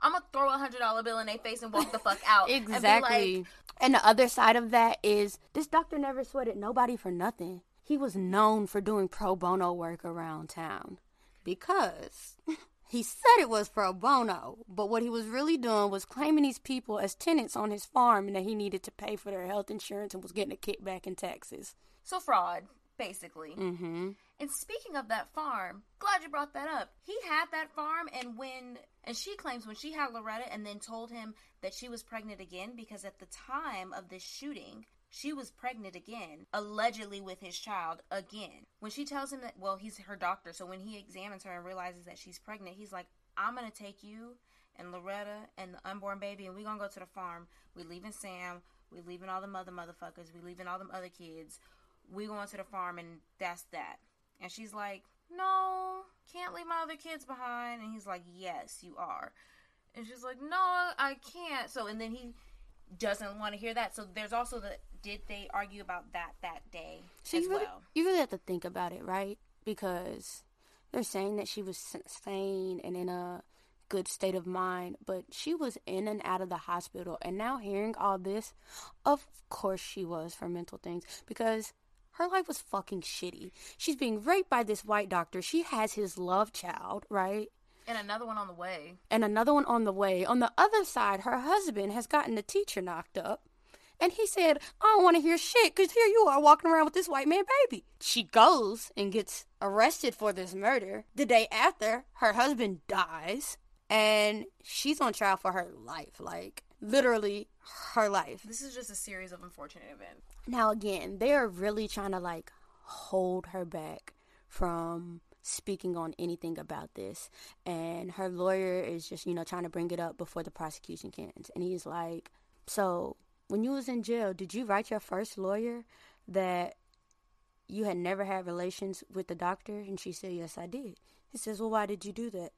Speaker 6: I'm going to throw a $100 bill in their face and walk the fuck [LAUGHS] out. and
Speaker 7: Exactly.
Speaker 6: like,
Speaker 7: And the other side of that is this doctor never sweated nobody for nothing. He was known for doing pro bono work around town because [LAUGHS] he said it was pro bono, but what he was really doing was claiming these people as tenants on his farm and that he needed to pay for their health insurance and was getting a kickback in taxes.
Speaker 6: So fraud, basically.
Speaker 7: Mm-hmm.
Speaker 6: And speaking of that farm, glad you brought that up. He had that farm, and when and she claims when she had Loretta, and then told him that she was pregnant again because at the time of this shooting, she was pregnant again, allegedly with his child again. When she tells him that, well, he's her doctor, so when he examines her and realizes that she's pregnant, he's like, I'm gonna take you and Loretta and the unborn baby, and we're gonna go to the farm. We leaving Sam, we leaving all the mother motherfuckers, we leaving all them other kids. We going to the farm, and that's that. And she's like, No, can't leave my other kids behind. And he's like, Yes, you are. And she's like, No, I can't. So, and then he doesn't want to hear that. So there's also the did they argue about that that day
Speaker 7: So
Speaker 6: as
Speaker 7: you really,
Speaker 6: well?
Speaker 7: you really have to think about it, right? Because they're saying that she was sane and in a good state of mind, but she was in and out of the hospital. And now hearing all this, of course she was for mental things because her life was fucking shitty. She's being raped by this white doctor. She has his love child, right?
Speaker 6: And another one on the way.
Speaker 7: and another one on the way. On the other side, her husband has gotten the teacher knocked up. And he said, I don't want to hear shit because here you are walking around with this white man baby. She goes and gets arrested for this murder. The day after, her husband dies and she's on trial for her life. Like, literally, her life.
Speaker 6: This is just a series of unfortunate events.
Speaker 7: Now again, they are really trying to like hold her back from speaking on anything about this. And her lawyer is just, you know, trying to bring it up before the prosecution can. And he's like, "So, when you was in jail, did you write your first lawyer that you had never had relations with the doctor?" And she said, "Yes, I did." He says, "Well, why did you do that?"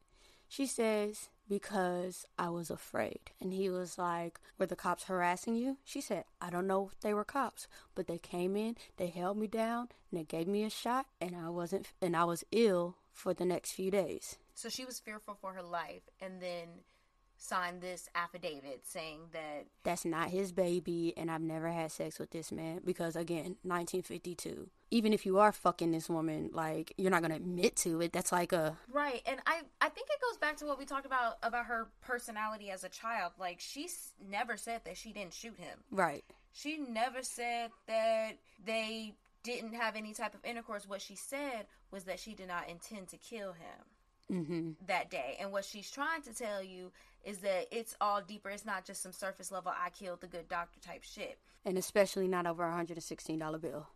Speaker 7: She says, because I was afraid. And he was like, Were the cops harassing you? She said, I don't know if they were cops, but they came in, they held me down, and they gave me a shot, and I wasn't, and I was ill for the next few days.
Speaker 6: So she was fearful for her life and then signed this affidavit saying that
Speaker 7: That's not his baby, and I've never had sex with this man because, again, 1952. Even if you are fucking this woman, like, you're not gonna admit to it. That's like a,
Speaker 6: Right, and I I think it goes back to what we talked about about her personality as a child. Like she never said that she didn't shoot him.
Speaker 7: right.
Speaker 6: She never said that they didn't have any type of intercourse. What she said was that she did not intend to kill him
Speaker 7: Mm-hmm.
Speaker 6: that day. And what she's trying to tell you is that it's all deeper. It's not just some surface level I killed the good doctor type shit.
Speaker 7: And especially not over a $116 bill.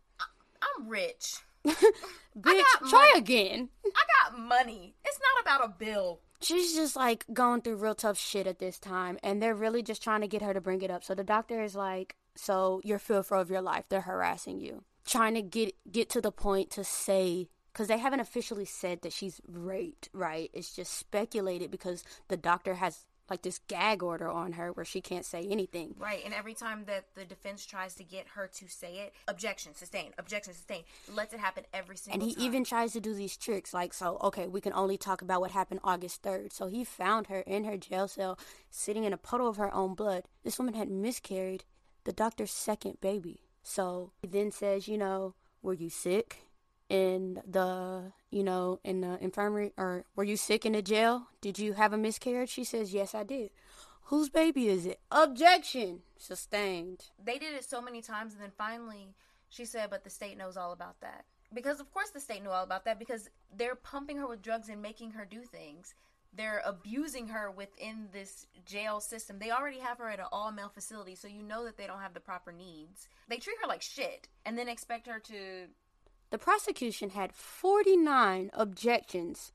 Speaker 6: I'm rich. [LAUGHS]
Speaker 7: Bitch, try
Speaker 6: money.
Speaker 7: again.
Speaker 6: I got money. It's not about a bill.
Speaker 7: she's just like going through real tough shit at this time and they're really just trying to get her to bring it up so the doctor is like so you're fearful of your life they're harassing you trying to get get to the point to say because they haven't officially said that she's raped right it's just speculated because the doctor has like this gag order on her where she can't say anything
Speaker 6: Right, and every time that the defense tries to get her to say it, objection, sustained, objection, sustained, lets it happen every single. Time.
Speaker 7: And he
Speaker 6: time.
Speaker 7: even tries to do these tricks like so okay we can only talk about what happened august 3rd so he found her in her jail cell sitting in a puddle of her own blood this woman had miscarried the doctor's second baby so he then says you know were you sick in the you know in the infirmary or were you sick in the jail did you have a miscarriage she says yes i did whose baby is it objection sustained
Speaker 6: they did it so many times, and then finally she said, "But the state knows all about that." Because of course the state knew all about that because they're pumping her with drugs and making her do things. They're abusing her within this jail system. They already have her at an all male facility, so you know that they don't have the proper needs. They treat her like shit and then expect her to
Speaker 7: The prosecution had 49 objections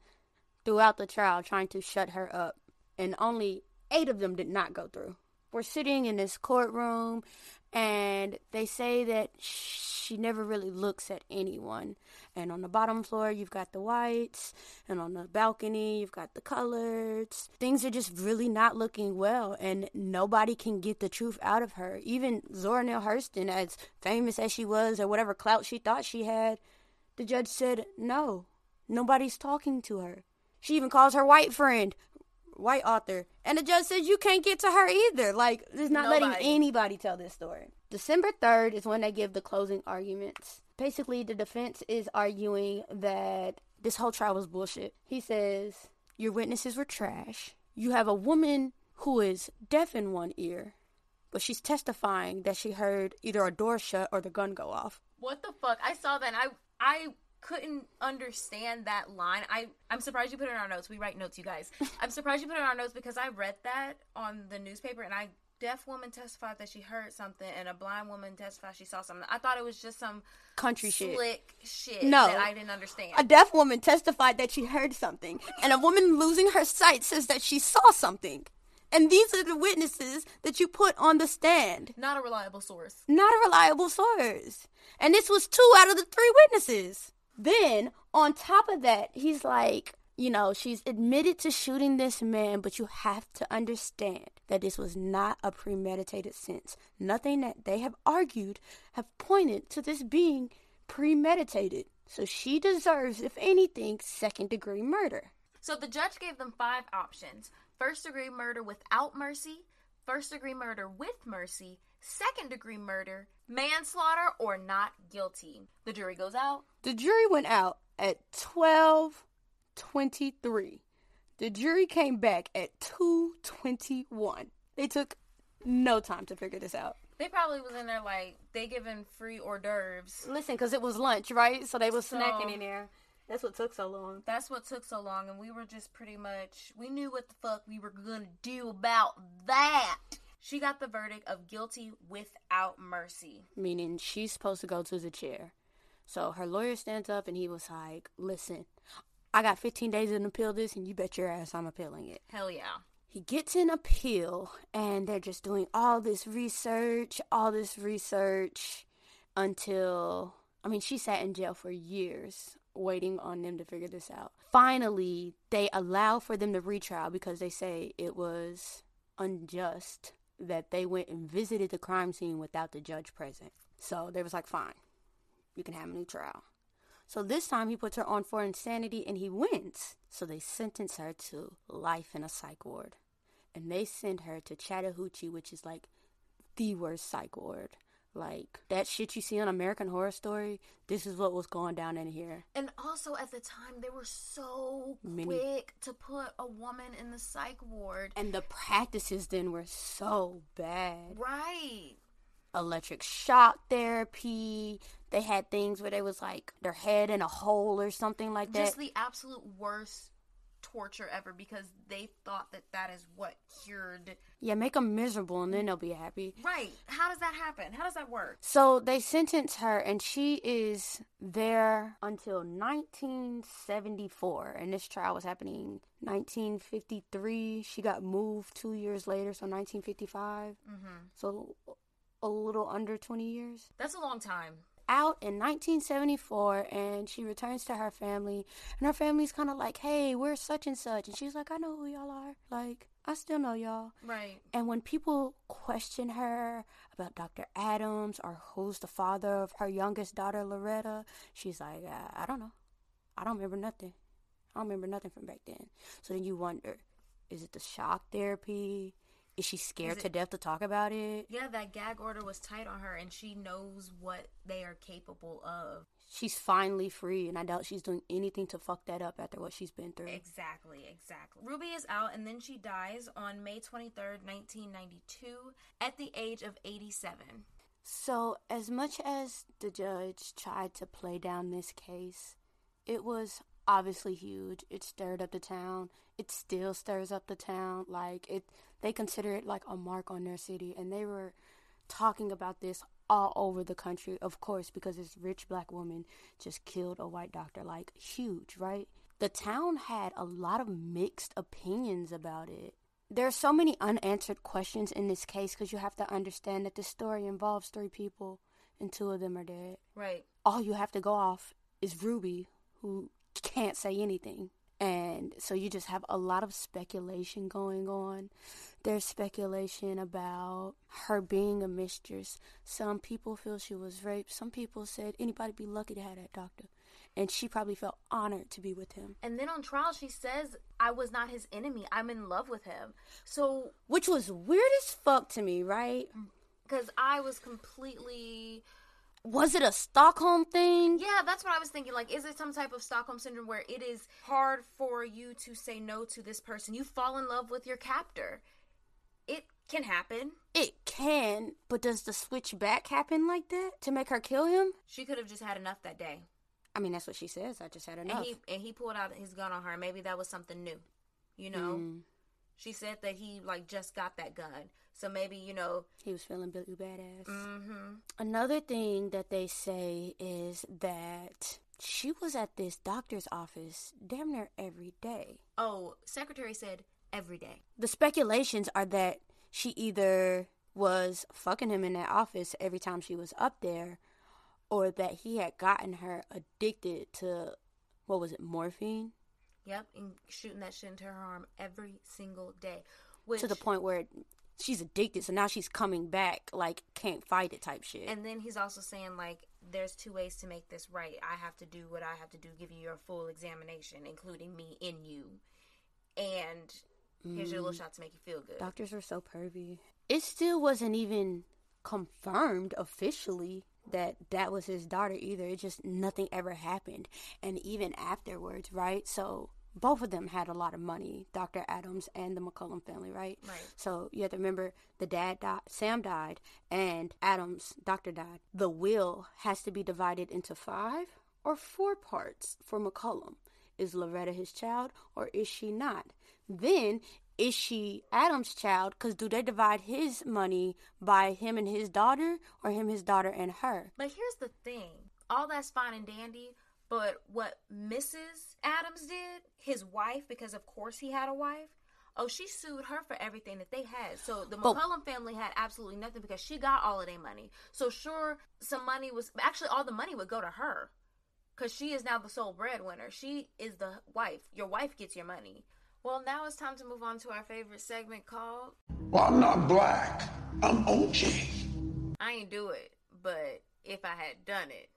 Speaker 7: throughout the trial trying to shut her up, and only eight of them did not go through. We're sitting in this courtroom, and they say that she never really looks at anyone. And on the bottom floor, you've got the whites, and on the balcony, you've got the coloreds. Things are just really not looking well, and nobody can get the truth out of her. Even Zora Neale Hurston, as famous as she was, or whatever clout she thought she had, the judge said, no, nobody's talking to her. She even calls her white friend, white author. And the judge says, you can't get to her either. Like, there's not letting anybody tell this story. December 3rd is when they give the closing arguments. Basically, the defense is arguing that this whole trial was bullshit. He says, your witnesses were trash. You have a woman who is deaf in one ear, but she's testifying that she heard either a door shut or the gun go off.
Speaker 6: What the fuck? I saw that and I I couldn't understand that line. I I'm surprised you put it in our notes. We write notes, you guys. [LAUGHS] I'm surprised you put it in our notes because I read that on the newspaper and I deaf woman testified that she heard something, and a blind woman testified she saw something. I thought it was just some
Speaker 7: Country shit.
Speaker 6: slick shit
Speaker 7: No.
Speaker 6: that I didn't understand.
Speaker 7: A deaf woman testified that she heard something, and a woman losing her sight says that she saw something. And these are the witnesses that you put on the stand.
Speaker 6: Not a reliable source.
Speaker 7: Not a reliable source. And this was two out of the three witnesses. Then, on top of that, he's like, you know, she's admitted to shooting this man, but you have to understand that this was not a premeditated sense. Nothing that they have argued have pointed to this being premeditated. So she deserves, if anything, second degree murder.
Speaker 6: So the judge gave them five options first degree murder without mercy, first degree murder with mercy, second degree murder, manslaughter, or not guilty. The jury goes out.
Speaker 7: The jury went out at 12:23. The jury came back at 2:21. They took no time to figure this out.
Speaker 6: They probably was in there like they giving free hors d'oeuvres.
Speaker 7: Listen, because it was lunch, right? So they was
Speaker 6: So-
Speaker 7: snacking in there. That's what took so long.
Speaker 6: That's what took so long, and we were just pretty much we knew what the fuck we were gonna do about that. She got the verdict of guilty without mercy.
Speaker 7: Meaning she's supposed to go to the chair. So her lawyer stands up and he was like, "Listen, I got 15 days to appeal this, and you bet your ass I'm appealing it."
Speaker 6: Hell yeah.
Speaker 7: he gets an appeal and they're just doing all this research all this research until i mean she sat in jail for years waiting on them to figure this out finally they allow for them to retrial because they say it was unjust that they went and visited the crime scene without the judge present so they was like fine you can have a new trial so this time he puts her on for insanity and he wins. So they sentence her to life in a psych ward. And they send her to Chattahoochee, which is like the worst psych ward. Like that shit you see on American Horror Story, this is what was going down in here.
Speaker 6: And also at the time they were so
Speaker 7: Many-
Speaker 6: quick to put a woman in the psych ward.
Speaker 7: And the practices then were so bad.
Speaker 6: Right.
Speaker 7: Electric shock therapy. They had things where they was like their head in a hole or something like that.
Speaker 6: Just the absolute worst torture ever because they thought that that is what cured.
Speaker 7: yeah, make them miserable and then they'll be happy.
Speaker 6: Right. How does that happen? How does that work?
Speaker 7: So they sentence her, and she is there until 1974. And this trial was happening 1953. She got moved two years later, so 1955.
Speaker 6: Mm-hmm.
Speaker 7: So a little under 20 years.
Speaker 6: That's a long time.
Speaker 7: Out in 1974, and she returns to her family, and her family's kind of like, "Hey, we're such and such," and she's like, "I know who y'all are. Like, I still know y'all."
Speaker 6: Right.
Speaker 7: And when people question her about Dr. Adams or who's the father of her youngest daughter, Loretta, she's like, uh, I don't know. I don't remember nothing. I don't remember nothing from back then. So then you wonder is it the shock therapy? Is she scared
Speaker 6: Is
Speaker 7: to death to talk about it?
Speaker 6: Yeah, that gag order was tight on her, and she knows what they are capable of.
Speaker 7: She's finally free, and I doubt she's doing anything to fuck that up after what she's been through.
Speaker 6: Exactly, exactly. Ruby is out, and then she dies on May 23rd, 1992, at the age of 87.
Speaker 7: So, as much as the judge tried to play down this case, it was obviously huge. It stirred up the town. It still stirs up the town. Like it they consider it like a mark on their city and they were talking about this all over the country, of course, because this rich black woman just killed a white doctor. Like huge, right? The town had a lot of mixed opinions about it. There are so many unanswered questions in this case because you have to understand that this story involves three people and two of them are dead.
Speaker 6: Right.
Speaker 7: All you have to go off is Ruby, who can't say anything. And so you just have a lot of speculation going on. There's speculation about her being a mistress. Some people feel she was raped. Some people said anybody be lucky to have that doctor. And she probably felt honored to be with him.
Speaker 6: And then on trial, she says, I was not his enemy. I'm in love with him. So,
Speaker 7: Which was weird as fuck to me, right?
Speaker 6: Mm, because I was completely.
Speaker 7: Was it a Stockholm thing?
Speaker 6: Yeah, that's what I was thinking. Like, is it some type of Stockholm syndrome where it is hard for you to say no to this person? You fall in love with your captor. It can happen.
Speaker 7: It can, but does the switch back happen like that to make her kill him?
Speaker 6: She could have just had enough that day.
Speaker 7: I mean, that's what she says. I just had
Speaker 6: And
Speaker 7: enough.
Speaker 6: he and he pulled out his gun on her. Maybe that was something new. You know?
Speaker 7: Mm.
Speaker 6: She said that he like just got that gun. So maybe, you know,
Speaker 7: He was feeling Billy Badass.
Speaker 6: mm-hmm.
Speaker 7: Another thing that they say is that she was at this doctor's office damn near every day.
Speaker 6: Oh, secretary said every day.
Speaker 7: The speculations are that she either was fucking him in that office every time she was up there or that he had gotten her addicted to what was it, morphine?
Speaker 6: Yep, and shooting that shit into her arm every single day. Which,
Speaker 7: To the point where she's addicted, so now she's coming back like can't fight it type shit.
Speaker 6: And then he's also saying like, there's two ways to make this right. I have to do what I have to do, give you your full examination, including me in you, and here's your little mm. shot to make you feel good.
Speaker 7: Doctors are so pervy. It still wasn't even confirmed officially that that was his daughter either. It just nothing ever happened. And even afterwards, right? So both of them had a lot of money, Dr. Adams and the McCollum family, right?
Speaker 6: Right.
Speaker 7: So you have to remember the dad died, Sam died, and Adams, doctor died. The will has to be divided into five or four parts for McCollum. Is Loretta his child or is she not? Then is she Adam's child? Because do they divide his money by him and his daughter or him, his daughter, and her?
Speaker 6: But here's the thing all that's fine and dandy, but what Mrs. Adams did, his wife, because of course he had a wife. Oh, she sued her for everything that they had. So the
Speaker 7: But-
Speaker 6: McCollum family had absolutely nothing because she got all of their money. So sure, some money was actually all the money would go to her because she is now the sole breadwinner. She is the wife. Your wife gets your money. Well, now it's time to move on to our favorite segment called
Speaker 3: Well, I'm not black. I'm OJ.
Speaker 6: I ain't do it, but if I had done it,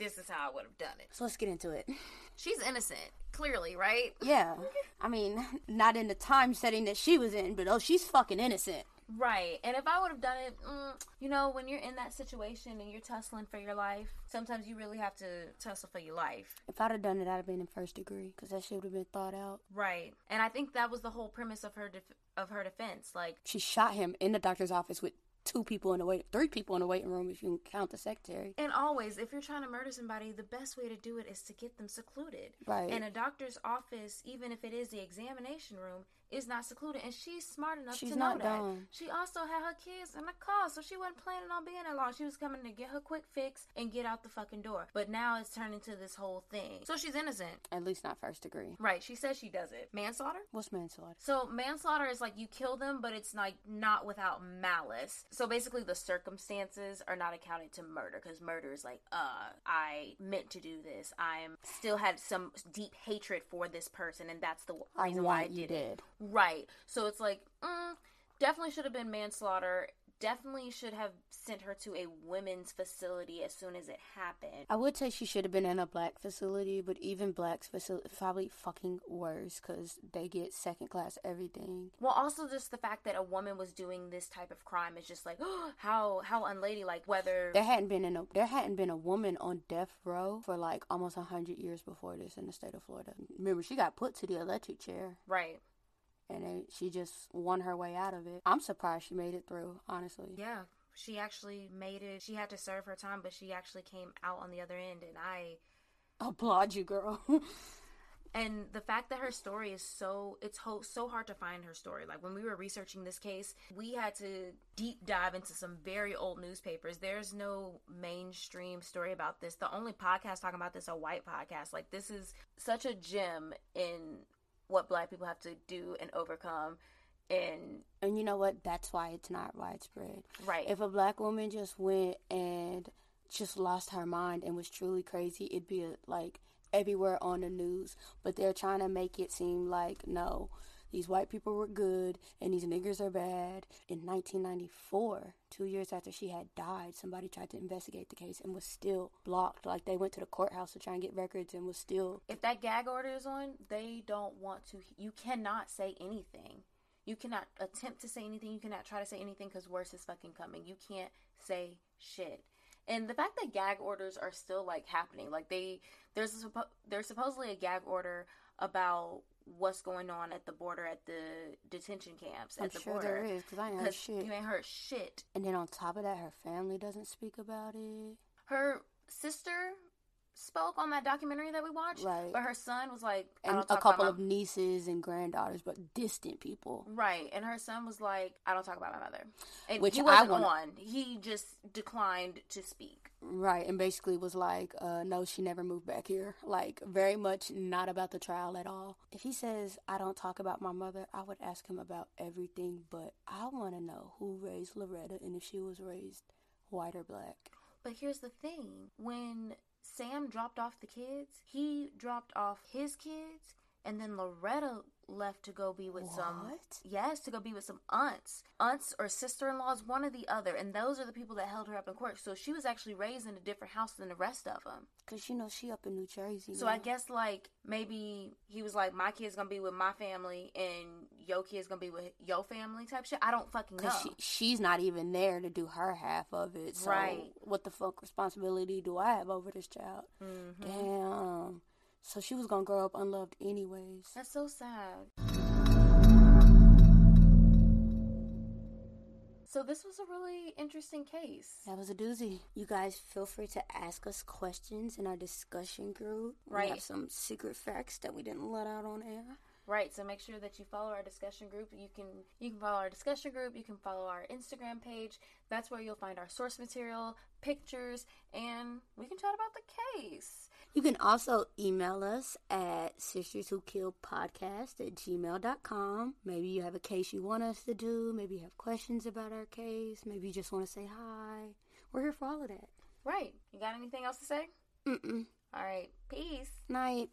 Speaker 6: this is how I would have done it.
Speaker 7: So let's get into it.
Speaker 6: She's innocent, clearly, right?
Speaker 7: Yeah. I mean, not in the time setting that she was in, but oh, she's fucking innocent.
Speaker 6: Right. And if I would have done it, mm, you know, when you're in that situation and you're tussling for your life, sometimes you really have to tussle for your life.
Speaker 7: If I'd have done it, I'd have been in first degree because that shit would have been thought out.
Speaker 6: Right. And I think that was the whole premise of her def- of her defense. Like,
Speaker 7: She shot him in the doctor's office with two people in the wait, three people in the waiting room if you can count the secretary.
Speaker 6: and always, if you're trying to murder somebody, the best way to do it is to get them secluded.
Speaker 7: Right.
Speaker 6: And a doctor's office, even if it is the examination room, is not secluded. And she's smart enough
Speaker 7: She's
Speaker 6: to know that.
Speaker 7: dumb.
Speaker 6: She also had her kids in the car, so she wasn't planning on being there long. She was coming to get her quick fix and get out the fucking door. But now it's turned into this whole thing. So she's innocent.
Speaker 7: At least not first degree.
Speaker 6: Right. She says she does it. Manslaughter?
Speaker 7: What's manslaughter?
Speaker 6: So manslaughter is like you kill them, but it's like not without malice. So basically, the circumstances are not accounted to murder because murder is like, uh, I meant to do this. I am still had some deep hatred for this person, and that's the
Speaker 7: I
Speaker 6: reason why I
Speaker 7: you
Speaker 6: did it. Right. So it's like, mm, definitely should have been manslaughter. Definitely should have sent her to a women's facility as soon as it happened.
Speaker 7: I would say she should have been in a black facility, but even blacks facility probably fucking worse because they get second class everything.
Speaker 6: Well, also just the fact that a woman was doing this type of crime is just like [GASPS] how how unladylike. Whether
Speaker 7: There hadn't been in a there hadn't been a woman on death row for like almost a hundred years before this in the state of Florida. Remember, she got put to the electric chair,
Speaker 6: right,
Speaker 7: and she just won her way out of it. I'm surprised she made it through. Honestly,
Speaker 6: yeah, she actually made it. She had to serve her time, but she actually came out on the other end, and I
Speaker 7: applaud you, girl. [LAUGHS]
Speaker 6: and the fact that her story is so it's ho- so hard to find her story like when we were researching this case we had to deep dive into some very old newspapers there's no mainstream story about this the only podcast talking about this are white podcasts like this is such a gem in what black people have to do and overcome and
Speaker 7: and you know what? That's why it's not widespread.
Speaker 6: Right.
Speaker 7: If a black woman just went and just lost her mind and was truly crazy, it'd be like everywhere on the news. But they're trying to make it seem like no, these white people were good and these niggers are bad. In 1994, two years after she had died, somebody tried to investigate the case and was still blocked. Like they went to the courthouse to try and get records and was still.
Speaker 6: if that gag order is on they don't want to you cannot say anything you cannot attempt to say anything you cannot try to say anything because worse is fucking coming you can't say shit and the fact that gag orders are still like happening like they there's a, there's supposedly a gag order about what's going on at the border at the detention camps at
Speaker 7: I'm
Speaker 6: the
Speaker 7: sure
Speaker 6: border
Speaker 7: there is because I ain't heard shit.
Speaker 6: you ain't heard shit
Speaker 7: And then on top of that, her family doesn't speak about it.
Speaker 6: her sister spoke on that documentary that we watched.
Speaker 7: Right.
Speaker 6: But her son was like, I
Speaker 7: and a couple of nieces and granddaughters, but distant people.
Speaker 6: Right. And her son was like, I don't talk about my mother. And
Speaker 7: Which
Speaker 6: he wasn't
Speaker 7: wanna-
Speaker 6: on. He just declined to speak.
Speaker 7: Right, and basically was like, uh, no, she never moved back here. Like, very much not about the trial at all. If he says, I don't talk about my mother, I would ask him about everything, but I want to know who raised Loretta and if she was raised white or black.
Speaker 6: But here's the thing when Sam dropped off the kids, he dropped off his kids, and then Loretta left to go be with some. Yes, to go be with some aunts. Aunts or sister in laws, one or the other. And those are the people that held her up in court. So she was actually raised in a different house than the rest of them.
Speaker 7: Because, you know, she up in New Jersey.
Speaker 6: So. I guess like maybe he was like, my kid's gonna be with my family and your kid's gonna be with your family type shit. I don't fucking know.
Speaker 7: She, she's not even there to do her half of it. So
Speaker 6: Right.
Speaker 7: what the fuck responsibility do I have over this child?
Speaker 6: Mm-hmm.
Speaker 7: Damn. So she was to grow up unloved anyways.
Speaker 6: That's so sad. So this was a really interesting case.
Speaker 7: That was a doozy. You guys feel free to ask us questions in our discussion group.
Speaker 6: Right.
Speaker 7: We have some secret facts that we didn't let out on air.
Speaker 6: Right, so make sure that you follow our discussion group. You can you can follow our discussion group, you can follow our Instagram page. That's where you'll find our source material, pictures, and we can chat about the case.
Speaker 7: You can also email us at sistas who kill podcast at gmail.com. Maybe you have a case you want us to do. Maybe you have questions about our case. Maybe you just want to say hi. We're here for all of that.
Speaker 6: Right. You got anything else to say?
Speaker 7: Mm-mm.
Speaker 6: All right. Peace.
Speaker 7: Night.